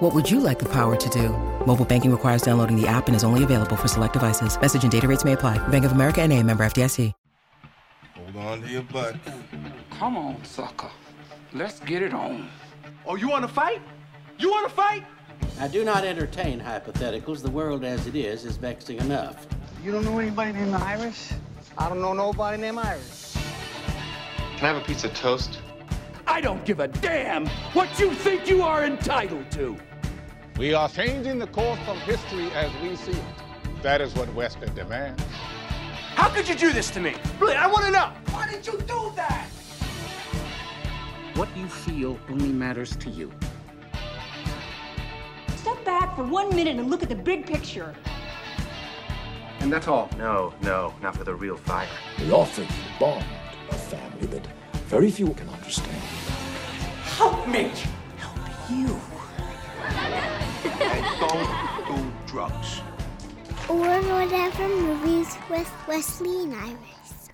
What would you like the power to do? Mobile banking requires downloading the app and is only available for select devices. Message and data rates may apply. Bank of America and a member FDIC. Hold on to your butt. Come on, sucker. Let's get it on. Oh, you want to fight? You want to fight? I do not entertain hypotheticals. The world as it is is vexing enough. You don't know anybody named Iris? I don't know nobody named Iris. Can I have a piece of toast? I don't give a damn what you think you are entitled to. We are changing the course of history as we see it. That is what Western demands. How could you do this to me? Really, I want to know. Why did you do that? What you feel only matters to you. Step back for one minute and look at the big picture. And that's all? No, no, not for the real fire. We offer you bond, a family that very few can understand. Help me! Help you. And don't do drugs. Or whatever movies with Wesley and Iris.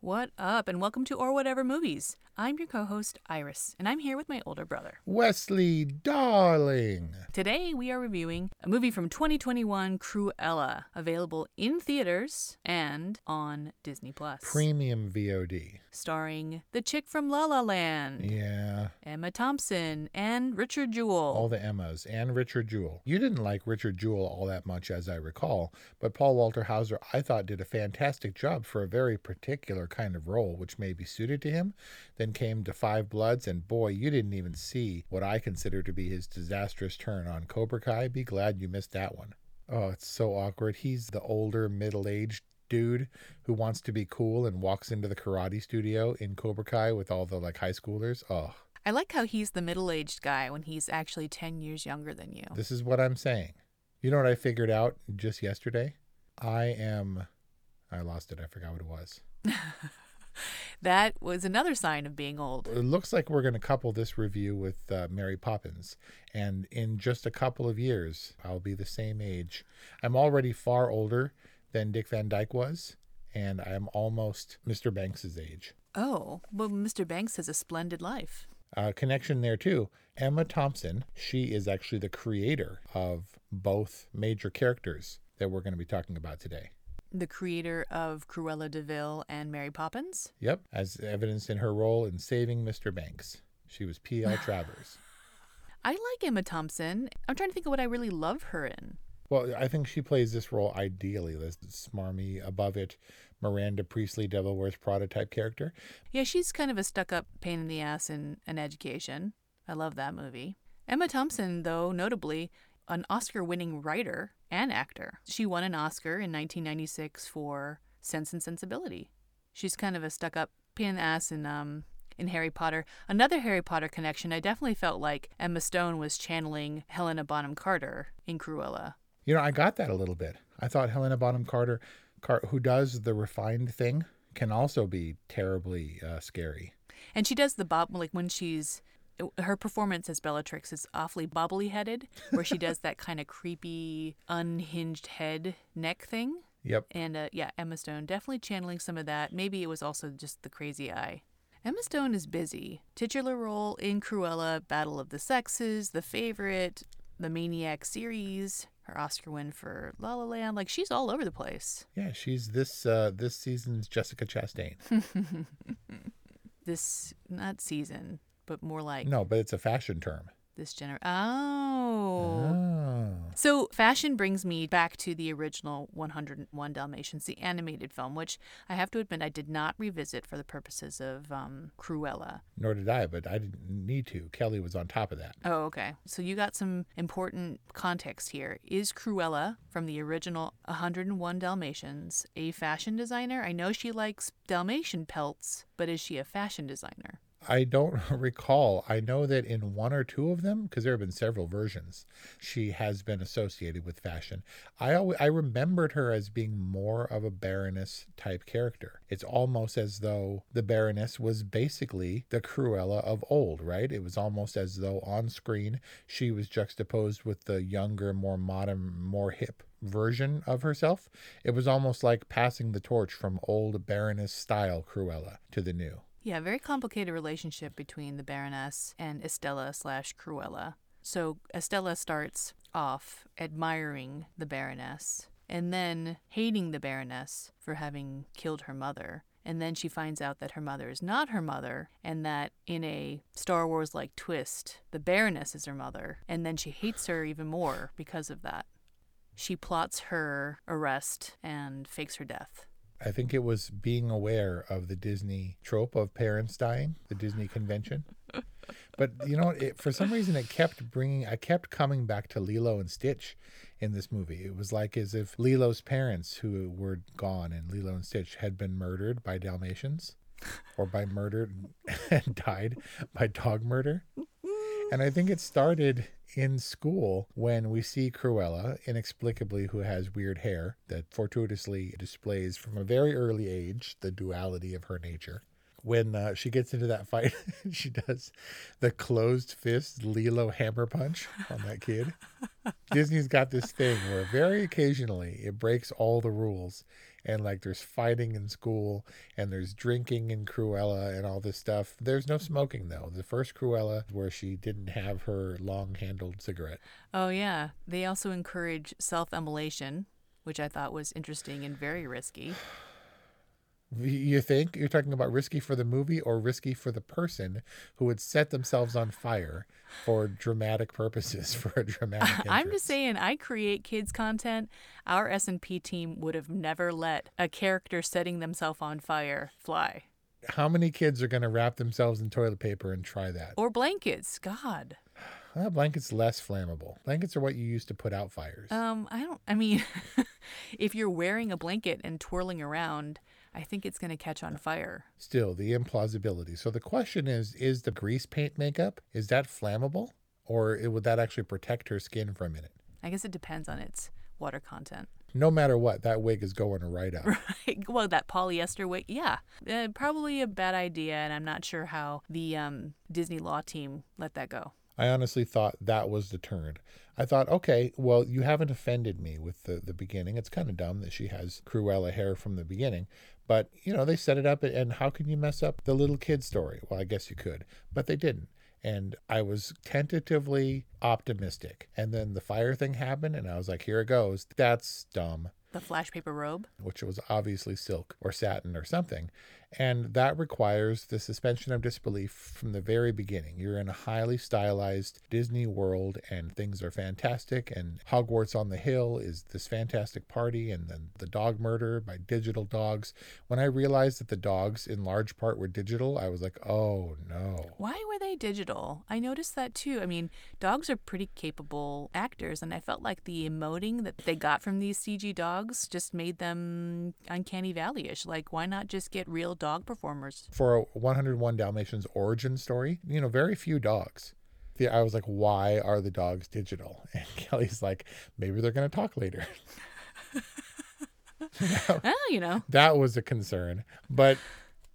What up, and welcome to Or Whatever Movies. I'm your co host, Iris, and I'm here with my older brother, Wesley Darling. Today, we are reviewing a movie from 2021, Cruella, available in theaters and on Disney Plus. Premium VOD. Starring the chick from La La Land. Yeah. Emma Thompson and Richard Jewell. All the Emmas and Richard Jewell. You didn't like Richard Jewell all that much, as I recall, but Paul Walter Hauser, I thought, did a fantastic job for a very particular kind of role, which may be suited to him. Then came to Five Bloods, and boy, you didn't even see what I consider to be his disastrous turn on Cobra Kai. Be glad you missed that one. Oh, it's so awkward. He's the older, middle aged dude who wants to be cool and walks into the karate studio in Cobra Kai with all the like high schoolers. Oh. I like how he's the middle aged guy when he's actually 10 years younger than you. This is what I'm saying. You know what I figured out just yesterday? I am. I lost it. I forgot what it was. that was another sign of being old. It looks like we're going to couple this review with uh, Mary Poppins. And in just a couple of years, I'll be the same age. I'm already far older than Dick Van Dyke was, and I'm almost Mr. Banks's age. Oh, well, Mr. Banks has a splendid life. Uh, connection there too. Emma Thompson, she is actually the creator of both major characters that we're going to be talking about today. The creator of Cruella de Vil and Mary Poppins? Yep, as evidenced in her role in Saving Mr. Banks. She was P.L. Travers. I like Emma Thompson. I'm trying to think of what I really love her in. Well, I think she plays this role ideally. This smarmy, above it, Miranda Priestly, Devil Wears Prada type character. Yeah, she's kind of a stuck up pain in the ass in an education. I love that movie. Emma Thompson, though, notably, an Oscar winning writer and actor. She won an Oscar in 1996 for Sense and Sensibility. She's kind of a stuck up pain in the ass in, um, in Harry Potter. Another Harry Potter connection, I definitely felt like Emma Stone was channeling Helena Bonham Carter in Cruella. You know, I got that a little bit. I thought Helena Bonham Carter, Car- who does the refined thing, can also be terribly uh, scary. And she does the bob, like when she's her performance as Bellatrix is awfully bobbly headed, where she does that kind of creepy, unhinged head neck thing. Yep. And uh, yeah, Emma Stone definitely channeling some of that. Maybe it was also just the crazy eye. Emma Stone is busy. Titular role in Cruella, Battle of the Sexes, The Favorite, the Maniac series, her Oscar win for La La Land. Like she's all over the place. Yeah, she's this uh, this season's Jessica Chastain. this not season, but more like no, but it's a fashion term. This gener. Oh. So fashion brings me back to the original 101 Dalmatians, the animated film, which I have to admit I did not revisit for the purposes of um, Cruella. Nor did I, but I didn't need to. Kelly was on top of that. Oh, okay. So you got some important context here. Is Cruella from the original 101 Dalmatians a fashion designer? I know she likes Dalmatian pelts, but is she a fashion designer? I don't recall. I know that in one or two of them, because there have been several versions, she has been associated with fashion. I always, I remembered her as being more of a Baroness type character. It's almost as though the Baroness was basically the Cruella of old, right? It was almost as though on screen she was juxtaposed with the younger, more modern, more hip version of herself. It was almost like passing the torch from old Baroness style Cruella to the new. Yeah, very complicated relationship between the Baroness and Estella slash Cruella. So Estella starts off admiring the Baroness and then hating the Baroness for having killed her mother. And then she finds out that her mother is not her mother, and that in a Star Wars like twist, the Baroness is her mother. And then she hates her even more because of that. She plots her arrest and fakes her death. I think it was being aware of the Disney trope of parents dying, the Disney convention. But you know, it, for some reason, it kept bringing. I kept coming back to Lilo and Stitch in this movie. It was like as if Lilo's parents, who were gone, and Lilo and Stitch had been murdered by Dalmatians, or by murdered and died by dog murder. And I think it started in school when we see Cruella, inexplicably who has weird hair that fortuitously displays from a very early age the duality of her nature. When uh, she gets into that fight, she does the closed fist Lilo hammer punch on that kid. Disney's got this thing where very occasionally it breaks all the rules and like there's fighting in school and there's drinking in Cruella and all this stuff. There's no smoking though. The first Cruella where she didn't have her long-handled cigarette. Oh yeah, they also encourage self-immolation, which I thought was interesting and very risky. You think you're talking about risky for the movie or risky for the person who would set themselves on fire for dramatic purposes for a dramatic I'm just saying I create kids content. Our S&P team would have never let a character setting themselves on fire fly. How many kids are going to wrap themselves in toilet paper and try that? Or blankets. God. Well, blankets less flammable. Blankets are what you use to put out fires. Um, I don't I mean if you're wearing a blanket and twirling around I think it's going to catch on fire. Still, the implausibility. So the question is is the grease paint makeup is that flammable or would that actually protect her skin for a minute? I guess it depends on its water content. No matter what, that wig is going right up. Right. Well, that polyester wig, yeah, uh, probably a bad idea, and I'm not sure how the um, Disney law team let that go. I honestly thought that was the turn. I thought, okay, well, you haven't offended me with the, the beginning. It's kind of dumb that she has Cruella hair from the beginning, but you know, they set it up, and how can you mess up the little kid story? Well, I guess you could, but they didn't. And I was tentatively optimistic. And then the fire thing happened, and I was like, here it goes. That's dumb. The flash paper robe? Which was obviously silk or satin or something. And that requires the suspension of disbelief from the very beginning. You're in a highly stylized Disney world and things are fantastic. And Hogwarts on the Hill is this fantastic party. And then the dog murder by digital dogs. When I realized that the dogs, in large part, were digital, I was like, oh no. Why were they digital? I noticed that too. I mean, dogs are pretty capable actors. And I felt like the emoting that they got from these CG dogs just made them uncanny valley ish. Like, why not just get real dog performers. For a 101 Dalmatians origin story, you know, very few dogs. I was like, why are the dogs digital? And Kelly's like, maybe they're going to talk later. well, you know, that was a concern. But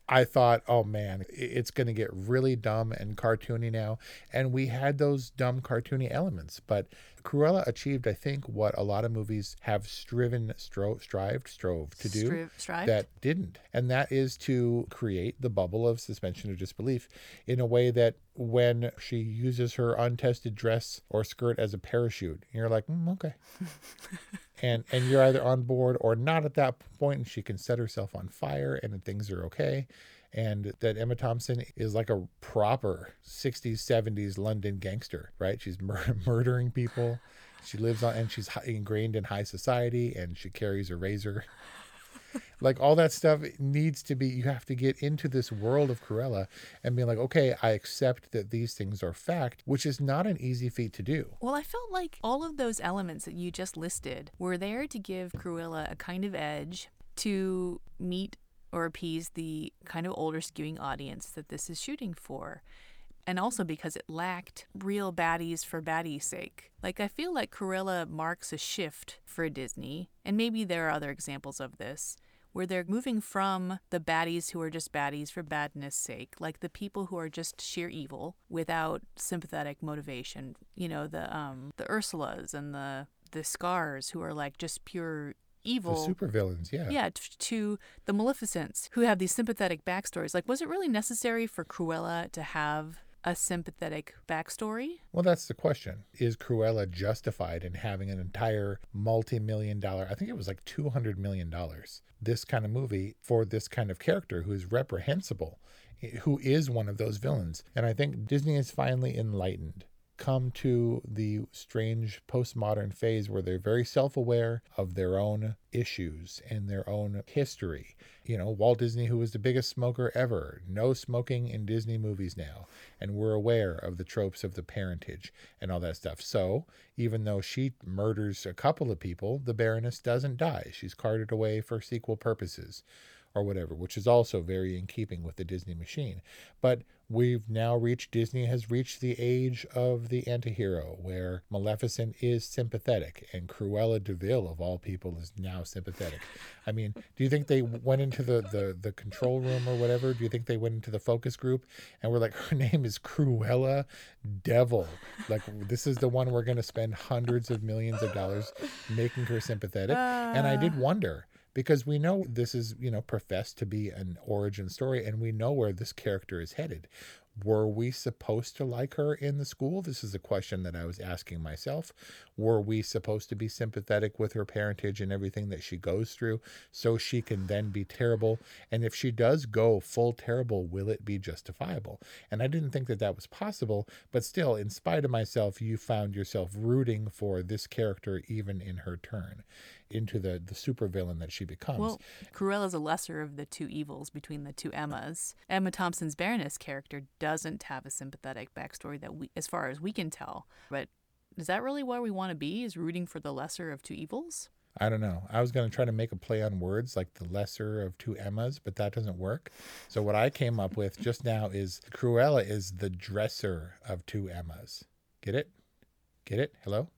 I thought, oh man, it's going to get really dumb and cartoony now. And we had those dumb cartoony elements, but Cruella achieved, I think, what a lot of movies have striven, stro- strived, strove to do strived? that didn't. And that is to create the bubble of suspension of disbelief in a way that when she uses her untested dress or skirt as a parachute, you're like, mm, okay. and and you're either on board or not at that point, and she can set herself on fire and things are okay and that Emma Thompson is like a proper 60s, 70s London gangster, right? She's mur- murdering people. She lives on, and she's ingrained in high society, and she carries a razor. Like all that stuff needs to be you have to get into this world of cruella and be like okay i accept that these things are fact which is not an easy feat to do well i felt like all of those elements that you just listed were there to give cruella a kind of edge to meet or appease the kind of older skewing audience that this is shooting for and also because it lacked real baddies for baddies' sake. Like, I feel like Cruella marks a shift for Disney, and maybe there are other examples of this, where they're moving from the baddies who are just baddies for badness' sake, like the people who are just sheer evil without sympathetic motivation. You know, the um the Ursulas and the the Scars who are like just pure evil. The supervillains yeah. Yeah t- to the maleficents who have these sympathetic backstories. Like was it really necessary for cruella to have a sympathetic backstory? Well, that's the question. Is Cruella justified in having an entire multi million dollar, I think it was like $200 million, this kind of movie for this kind of character who is reprehensible, who is one of those villains? And I think Disney is finally enlightened come to the strange postmodern phase where they're very self aware of their own issues and their own history. You know, Walt Disney, who was the biggest smoker ever, no smoking in Disney movies now. And we're aware of the tropes of the parentage and all that stuff. So, even though she murders a couple of people, the Baroness doesn't die. She's carted away for sequel purposes or whatever, which is also very in keeping with the Disney machine. But we've now reached, Disney has reached the age of the antihero where Maleficent is sympathetic and Cruella de Vil, of all people, is now sympathetic. I mean, do you think they went into the, the, the control room or whatever? Do you think they went into the focus group and were like, her name is Cruella Devil? Like, this is the one we're going to spend hundreds of millions of dollars making her sympathetic? Uh... And I did wonder because we know this is, you know, professed to be an origin story and we know where this character is headed. Were we supposed to like her in the school? This is a question that I was asking myself. Were we supposed to be sympathetic with her parentage and everything that she goes through so she can then be terrible? And if she does go full terrible, will it be justifiable? And I didn't think that that was possible, but still, in spite of myself, you found yourself rooting for this character even in her turn into the the supervillain that she becomes. Well, Cruella's a lesser of the two evils between the two Emmas. Emma Thompson's Baroness character doesn't have a sympathetic backstory that we, as far as we can tell. But is that really where we want to be? Is rooting for the lesser of two evils? I don't know. I was going to try to make a play on words like the lesser of two Emmas, but that doesn't work. So what I came up with just now is Cruella is the dresser of two Emmas. Get it? Get it? Hello?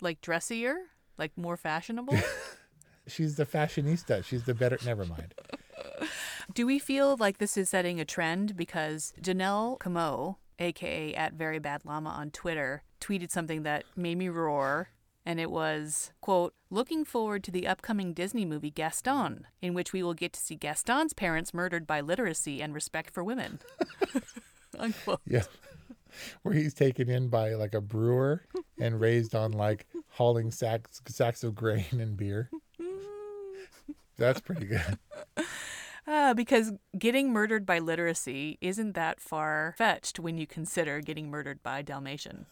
Like dressier? Like more fashionable? She's the fashionista. She's the better. Never mind. Do we feel like this is setting a trend because Janelle Camo, aka at Very Bad Llama on Twitter, tweeted something that made me roar, and it was quote looking forward to the upcoming Disney movie Gaston, in which we will get to see Gaston's parents murdered by literacy and respect for women. Unquote. Yeah where he's taken in by like a brewer and raised on like hauling sacks sacks of grain and beer. That's pretty good. Uh, because getting murdered by literacy isn't that far fetched when you consider getting murdered by Dalmatian.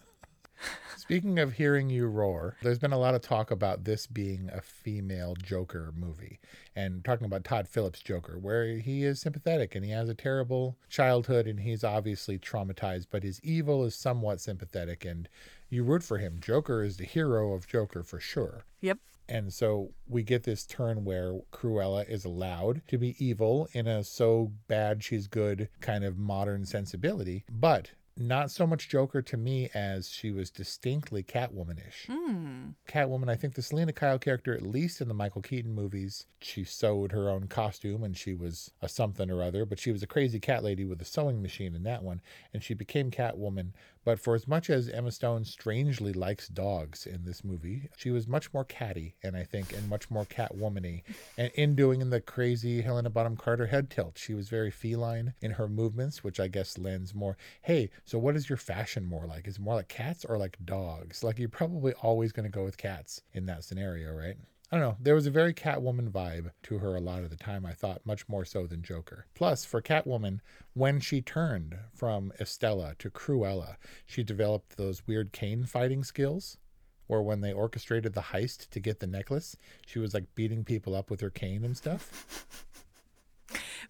Speaking of hearing you roar, there's been a lot of talk about this being a female Joker movie and talking about Todd Phillips' Joker, where he is sympathetic and he has a terrible childhood and he's obviously traumatized, but his evil is somewhat sympathetic and you root for him. Joker is the hero of Joker for sure. Yep. And so we get this turn where Cruella is allowed to be evil in a so bad she's good kind of modern sensibility, but not so much Joker to me as she was distinctly Catwomanish. Mm. Catwoman, I think the Selina Kyle character, at least in the Michael Keaton movies, she sewed her own costume and she was a something or other, but she was a crazy cat lady with a sewing machine in that one, and she became Catwoman but for as much as Emma Stone strangely likes dogs in this movie, she was much more catty, and I think, and much more catwomany. And in doing the crazy Helena Bonham Carter head tilt, she was very feline in her movements, which I guess lends more. Hey, so what is your fashion more like? Is it more like cats or like dogs? Like you're probably always going to go with cats in that scenario, right? I don't know. There was a very Catwoman vibe to her a lot of the time, I thought, much more so than Joker. Plus, for Catwoman, when she turned from Estella to Cruella, she developed those weird cane fighting skills where when they orchestrated the heist to get the necklace, she was like beating people up with her cane and stuff.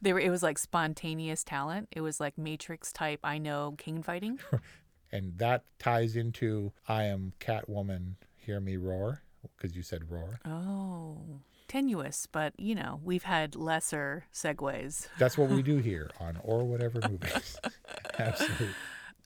They were, it was like spontaneous talent. It was like Matrix type, I know, cane fighting. and that ties into I am Catwoman, hear me roar, because you said roar. Oh, tenuous, but you know, we've had lesser segues. That's what we do here on Or Whatever Movies. Absolutely.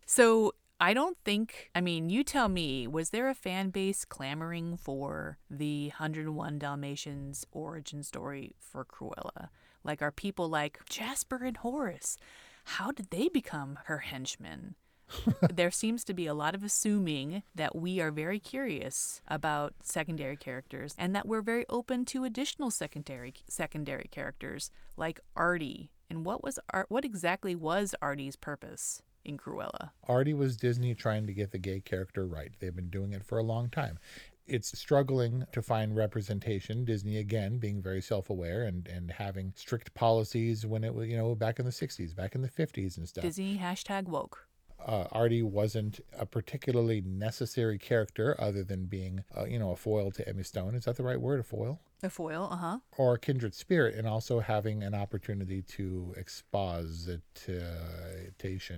So I don't think, I mean, you tell me, was there a fan base clamoring for the 101 Dalmatians origin story for Cruella? Like, are people like Jasper and Horace? How did they become her henchmen? there seems to be a lot of assuming that we are very curious about secondary characters and that we're very open to additional secondary secondary characters like Artie. And what was what exactly was Artie's purpose? in Cruella. Artie was Disney trying to get the gay character right. They've been doing it for a long time. It's struggling to find representation. Disney again being very self-aware and and having strict policies when it was you know back in the '60s, back in the '50s and stuff. Disney hashtag woke uh, Artie wasn't a particularly necessary character other than being, uh, you know, a foil to Emmy Stone. Is that the right word? A foil? A foil, uh huh. Or a kindred spirit, and also having an opportunity to exposition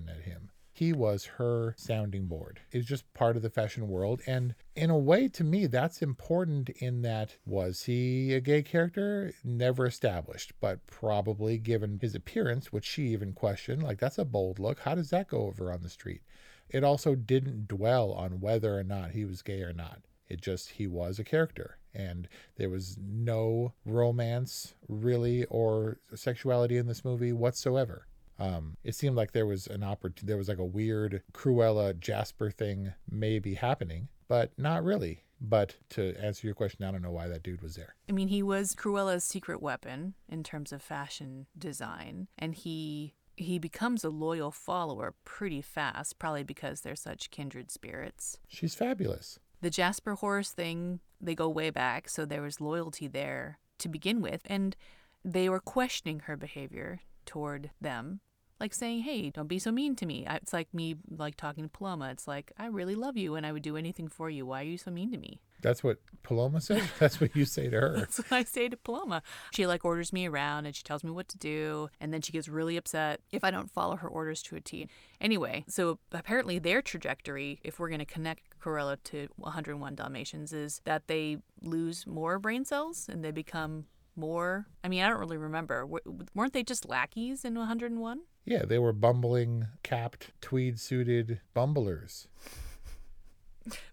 at him he was her sounding board. It's just part of the fashion world. And in a way, to me, that's important in that was he a gay character? Never established, but probably given his appearance, which she even questioned, like that's a bold look. How does that go over on the street? It also didn't dwell on whether or not he was gay or not. It just, he was a character. And there was no romance, really, or sexuality in this movie whatsoever. Um, it seemed like there was an opportunity, there was like a weird Cruella Jasper thing maybe happening, but not really. But to answer your question, I don't know why that dude was there. I mean, he was Cruella's secret weapon in terms of fashion design, and he he becomes a loyal follower pretty fast, probably because they're such kindred spirits. She's fabulous. The Jasper Horace thing, they go way back, so there was loyalty there to begin with, and they were questioning her behavior toward them like saying, "Hey, don't be so mean to me." It's like me like talking to Paloma. It's like, "I really love you and I would do anything for you. Why are you so mean to me?" That's what Paloma says. That's what you say to her. That's what I say to Paloma. She like orders me around and she tells me what to do, and then she gets really upset if I don't follow her orders to a T. Anyway, so apparently their trajectory, if we're going to connect Cruella to 101 Dalmatians, is that they lose more brain cells and they become more. I mean, I don't really remember. weren't they just lackeys in 101? Yeah, they were bumbling, capped, tweed suited bumblers.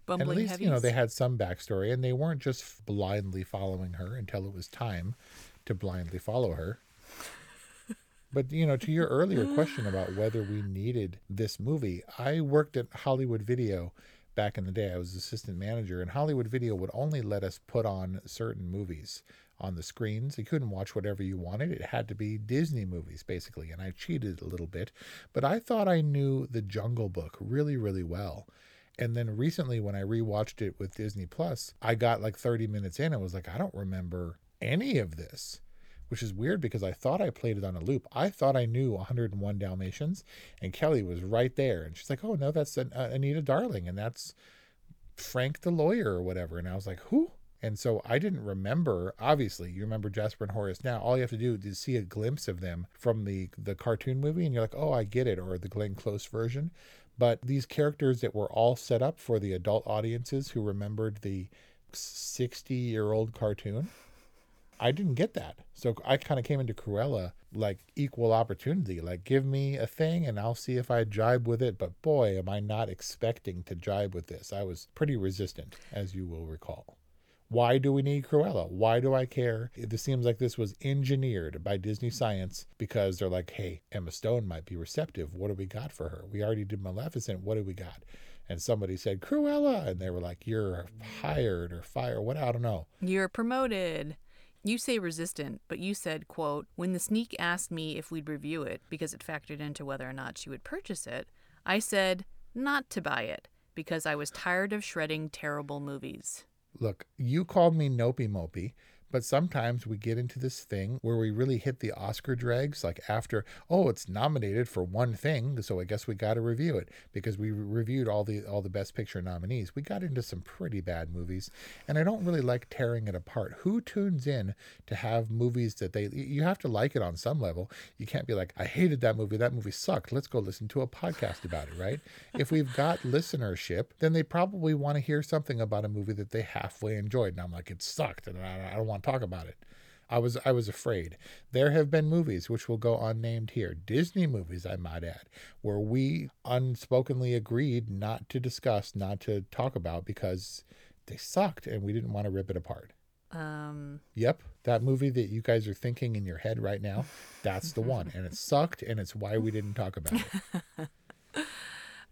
Bumbling at least, heavies. you know, they had some backstory and they weren't just blindly following her until it was time to blindly follow her. But, you know, to your earlier question about whether we needed this movie, I worked at Hollywood Video back in the day. I was assistant manager, and Hollywood Video would only let us put on certain movies on the screens. You couldn't watch whatever you wanted. It had to be Disney movies, basically. And I cheated a little bit, but I thought I knew The Jungle Book really, really well. And then recently, when I rewatched it with Disney Plus, I got like 30 minutes in and was like, I don't remember any of this, which is weird because I thought I played it on a loop. I thought I knew 101 Dalmatians, and Kelly was right there. And she's like, Oh, no, that's Anita Darling, and that's Frank the lawyer or whatever. And I was like, Who? And so I didn't remember. Obviously, you remember Jasper and Horace now. All you have to do is see a glimpse of them from the the cartoon movie, and you're like, oh, I get it, or the Glenn Close version. But these characters that were all set up for the adult audiences who remembered the 60 year old cartoon, I didn't get that. So I kind of came into Cruella like equal opportunity. Like, give me a thing and I'll see if I jibe with it. But boy, am I not expecting to jibe with this. I was pretty resistant, as you will recall. Why do we need Cruella? Why do I care? It seems like this was engineered by Disney Science because they're like, hey, Emma Stone might be receptive. What do we got for her? We already did Maleficent. What do we got? And somebody said Cruella, and they were like, you're hired or fired. What? I don't know. You're promoted. You say resistant, but you said, quote, when the sneak asked me if we'd review it because it factored into whether or not she would purchase it, I said not to buy it because I was tired of shredding terrible movies. Look, you called me Nopey Mopey, but sometimes we get into this thing where we really hit the Oscar dregs, like after, oh, it's nominated for one thing, so I guess we got to review it because we reviewed all the all the Best Picture nominees. We got into some pretty bad movies, and I don't really like tearing it apart. Who tunes in to have movies that they you have to like it on some level. You can't be like, I hated that movie. That movie sucked. Let's go listen to a podcast about it, right? if we've got listenership, then they probably want to hear something about a movie that they halfway enjoyed. And I'm like, it sucked, and I, I don't want talk about it. I was I was afraid. There have been movies which will go unnamed here, Disney movies I might add, where we unspokenly agreed not to discuss, not to talk about because they sucked and we didn't want to rip it apart. Um Yep, that movie that you guys are thinking in your head right now, that's the one and it sucked and it's why we didn't talk about it.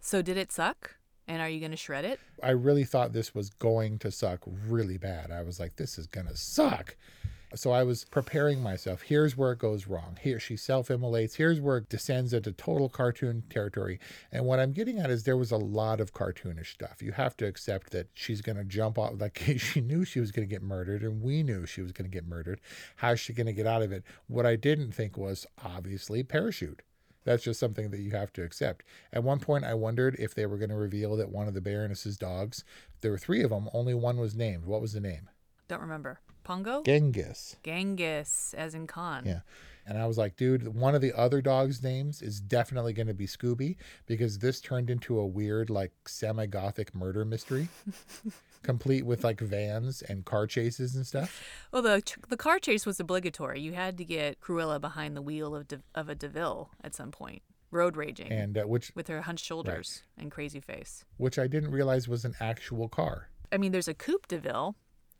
So did it suck? And are you going to shred it? I really thought this was going to suck really bad. I was like, this is going to suck. So I was preparing myself. Here's where it goes wrong. Here she self-immolates. Here's where it descends into total cartoon territory. And what I'm getting at is there was a lot of cartoonish stuff. You have to accept that she's going to jump off. Like she knew she was going to get murdered, and we knew she was going to get murdered. How's she going to get out of it? What I didn't think was obviously parachute. That's just something that you have to accept. At one point, I wondered if they were going to reveal that one of the Baroness's dogs, there were three of them, only one was named. What was the name? Don't remember. Pongo? Genghis. Genghis, as in Khan. Yeah. And I was like, dude, one of the other dogs' names is definitely going to be Scooby because this turned into a weird, like, semi gothic murder mystery. complete with like vans and car chases and stuff. Well, the the car chase was obligatory. You had to get Cruella behind the wheel of De, of a Deville at some point, road raging, and uh, which with her hunched shoulders right. and crazy face, which I didn't realize was an actual car. I mean, there's a Coupe Deville,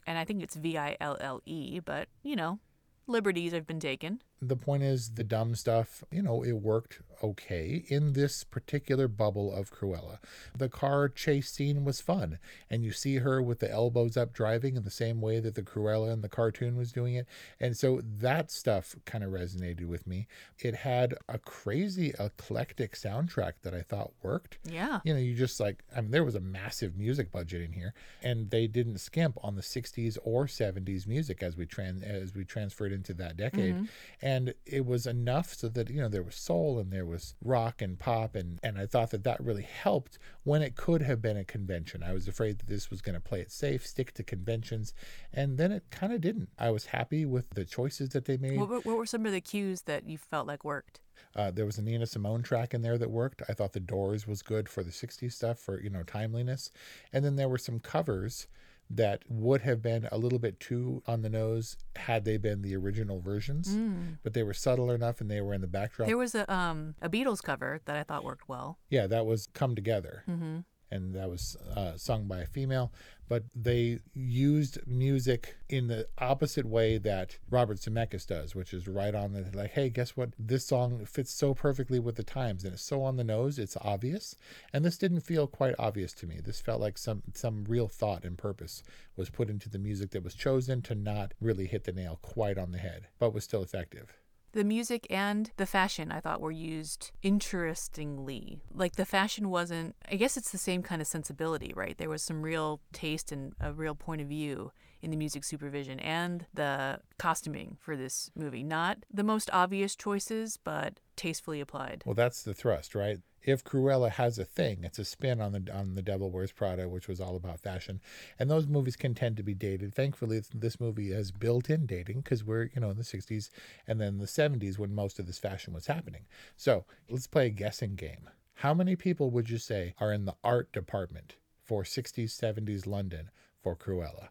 and I think it's V I L L E, but you know, liberties have been taken. The point is, the dumb stuff, you know, it worked okay in this particular bubble of Cruella. The car chase scene was fun, and you see her with the elbows up driving in the same way that the Cruella in the cartoon was doing it. And so that stuff kind of resonated with me. It had a crazy eclectic soundtrack that I thought worked. Yeah. You know, you just like, I mean, there was a massive music budget in here, and they didn't skimp on the 60s or 70s music as we trans as we transferred into that decade. Mm-hmm and it was enough so that you know there was soul and there was rock and pop and and I thought that that really helped when it could have been a convention. I was afraid that this was going to play it safe, stick to conventions, and then it kind of didn't. I was happy with the choices that they made. What, what were some of the cues that you felt like worked? Uh, there was a Nina Simone track in there that worked. I thought the Doors was good for the '60s stuff for you know timeliness, and then there were some covers that would have been a little bit too on the nose had they been the original versions, mm. but they were subtle enough and they were in the backdrop. There was a um a Beatles cover that I thought worked well. Yeah, that was "Come Together." Mm-hmm and that was uh, sung by a female. But they used music in the opposite way that Robert Zemeckis does, which is right on the like, hey, guess what? This song fits so perfectly with the times, and it's so on the nose, it's obvious. And this didn't feel quite obvious to me. This felt like some some real thought and purpose was put into the music that was chosen to not really hit the nail quite on the head, but was still effective. The music and the fashion I thought were used interestingly. Like the fashion wasn't, I guess it's the same kind of sensibility, right? There was some real taste and a real point of view in the music supervision and the costuming for this movie. Not the most obvious choices, but tastefully applied. Well, that's the thrust, right? If Cruella has a thing, it's a spin on the on the Devil Wears Prada, which was all about fashion, and those movies can tend to be dated. Thankfully, this movie has built-in dating because we're you know in the '60s and then the '70s when most of this fashion was happening. So let's play a guessing game. How many people would you say are in the art department for '60s, '70s London for Cruella?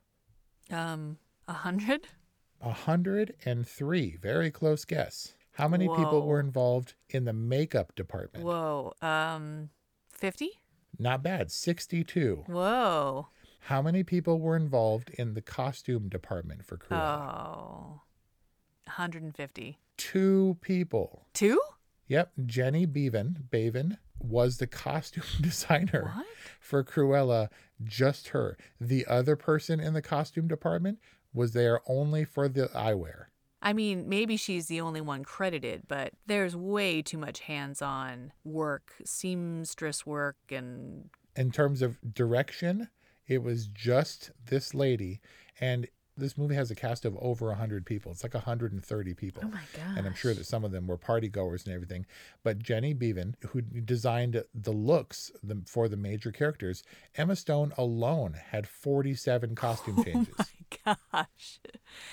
Um, a hundred. A hundred and three. Very close guess. How many Whoa. people were involved in the makeup department? Whoa. Um, 50? Not bad. 62. Whoa. How many people were involved in the costume department for Cruella? Oh, 150. Two people. Two? Yep. Jenny Beavan, Baven was the costume designer what? for Cruella, just her. The other person in the costume department was there only for the eyewear. I mean, maybe she's the only one credited, but there's way too much hands on work, seamstress work, and. In terms of direction, It was just this lady, and this movie has a cast of over 100 people. It's like 130 people. Oh my god! And I'm sure that some of them were party goers and everything. But Jenny Beavan, who designed the looks for the major characters, Emma Stone alone had 47 costume changes. Oh my gosh.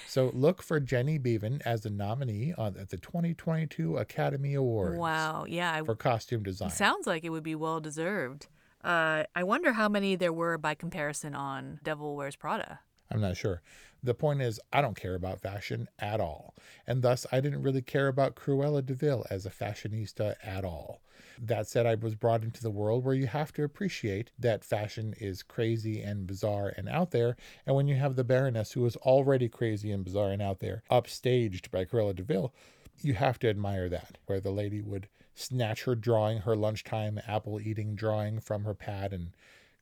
So look for Jenny Beavan as a nominee on, at the 2022 Academy Awards. Wow. Yeah. For costume design. Sounds like it would be well deserved. Uh, I wonder how many there were by comparison on Devil Wears Prada. I'm not sure. The point is, I don't care about fashion at all. And thus, I didn't really care about Cruella de Vil as a fashionista at all. That said, I was brought into the world where you have to appreciate that fashion is crazy and bizarre and out there. And when you have the Baroness, who is already crazy and bizarre and out there, upstaged by Cruella de Vil, you have to admire that, where the lady would snatch her drawing, her lunchtime apple eating drawing from her pad and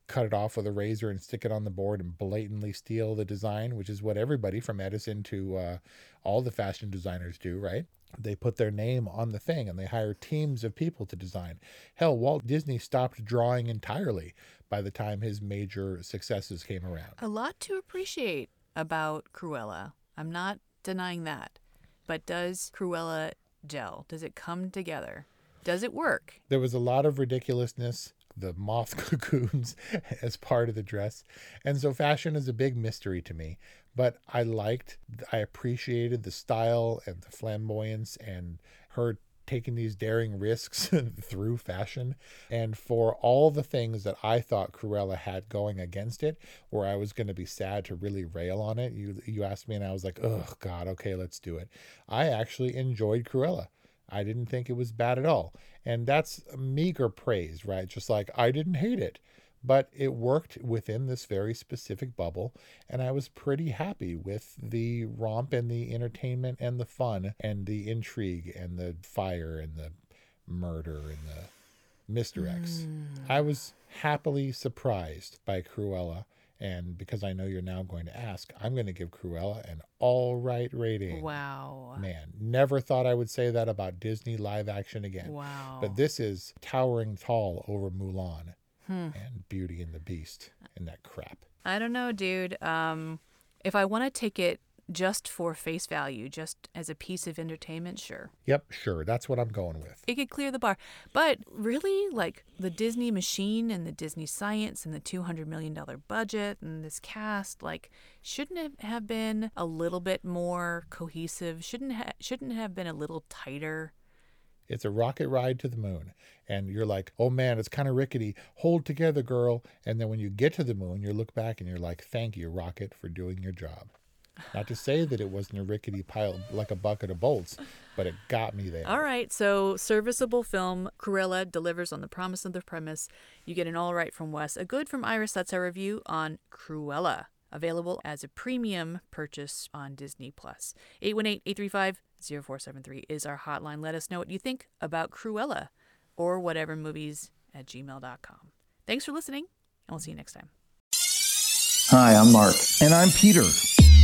cut it off with a razor and stick it on the board and blatantly steal the design, which is what everybody from Edison to uh, all the fashion designers do, right? They put their name on the thing and they hire teams of people to design. Hell, Walt Disney stopped drawing entirely by the time his major successes came around. A lot to appreciate about Cruella. I'm not denying that. But does Cruella gel? Does it come together? Does it work? There was a lot of ridiculousness the moth cocoons as part of the dress. And so fashion is a big mystery to me, but I liked, I appreciated the style and the flamboyance and her taking these daring risks through fashion. And for all the things that I thought Cruella had going against it, where I was going to be sad to really rail on it, you you asked me and I was like, oh God, okay, let's do it. I actually enjoyed Cruella. I didn't think it was bad at all. And that's meager praise, right? Just like I didn't hate it, but it worked within this very specific bubble. And I was pretty happy with the romp and the entertainment and the fun and the intrigue and the fire and the murder and the misdirects. Mm. I was happily surprised by Cruella and because I know you're now going to ask, I'm going to give Cruella an all right rating. Wow. Man, never thought I would say that about Disney live action again. Wow. But this is towering tall over Mulan hmm. and Beauty and the Beast and that crap. I don't know, dude. Um, if I want to take it just for face value, just as a piece of entertainment, sure. Yep, sure. That's what I'm going with. It could clear the bar. But really, like the Disney machine and the Disney science and the $200 million budget and this cast, like, shouldn't it have been a little bit more cohesive? Shouldn't, ha- shouldn't it have been a little tighter? It's a rocket ride to the moon. And you're like, oh man, it's kind of rickety. Hold together, girl. And then when you get to the moon, you look back and you're like, thank you, rocket, for doing your job. Not to say that it wasn't a rickety pile like a bucket of bolts, but it got me there. All right, so serviceable film. Cruella delivers on the promise of the premise. You get an all right from Wes, a good from Iris. That's our review on Cruella. Available as a premium purchase on Disney Plus. 818-835-0473 is our hotline. Let us know what you think about Cruella or whatever movies at gmail.com. Thanks for listening, and we'll see you next time. Hi, I'm Mark. And I'm Peter.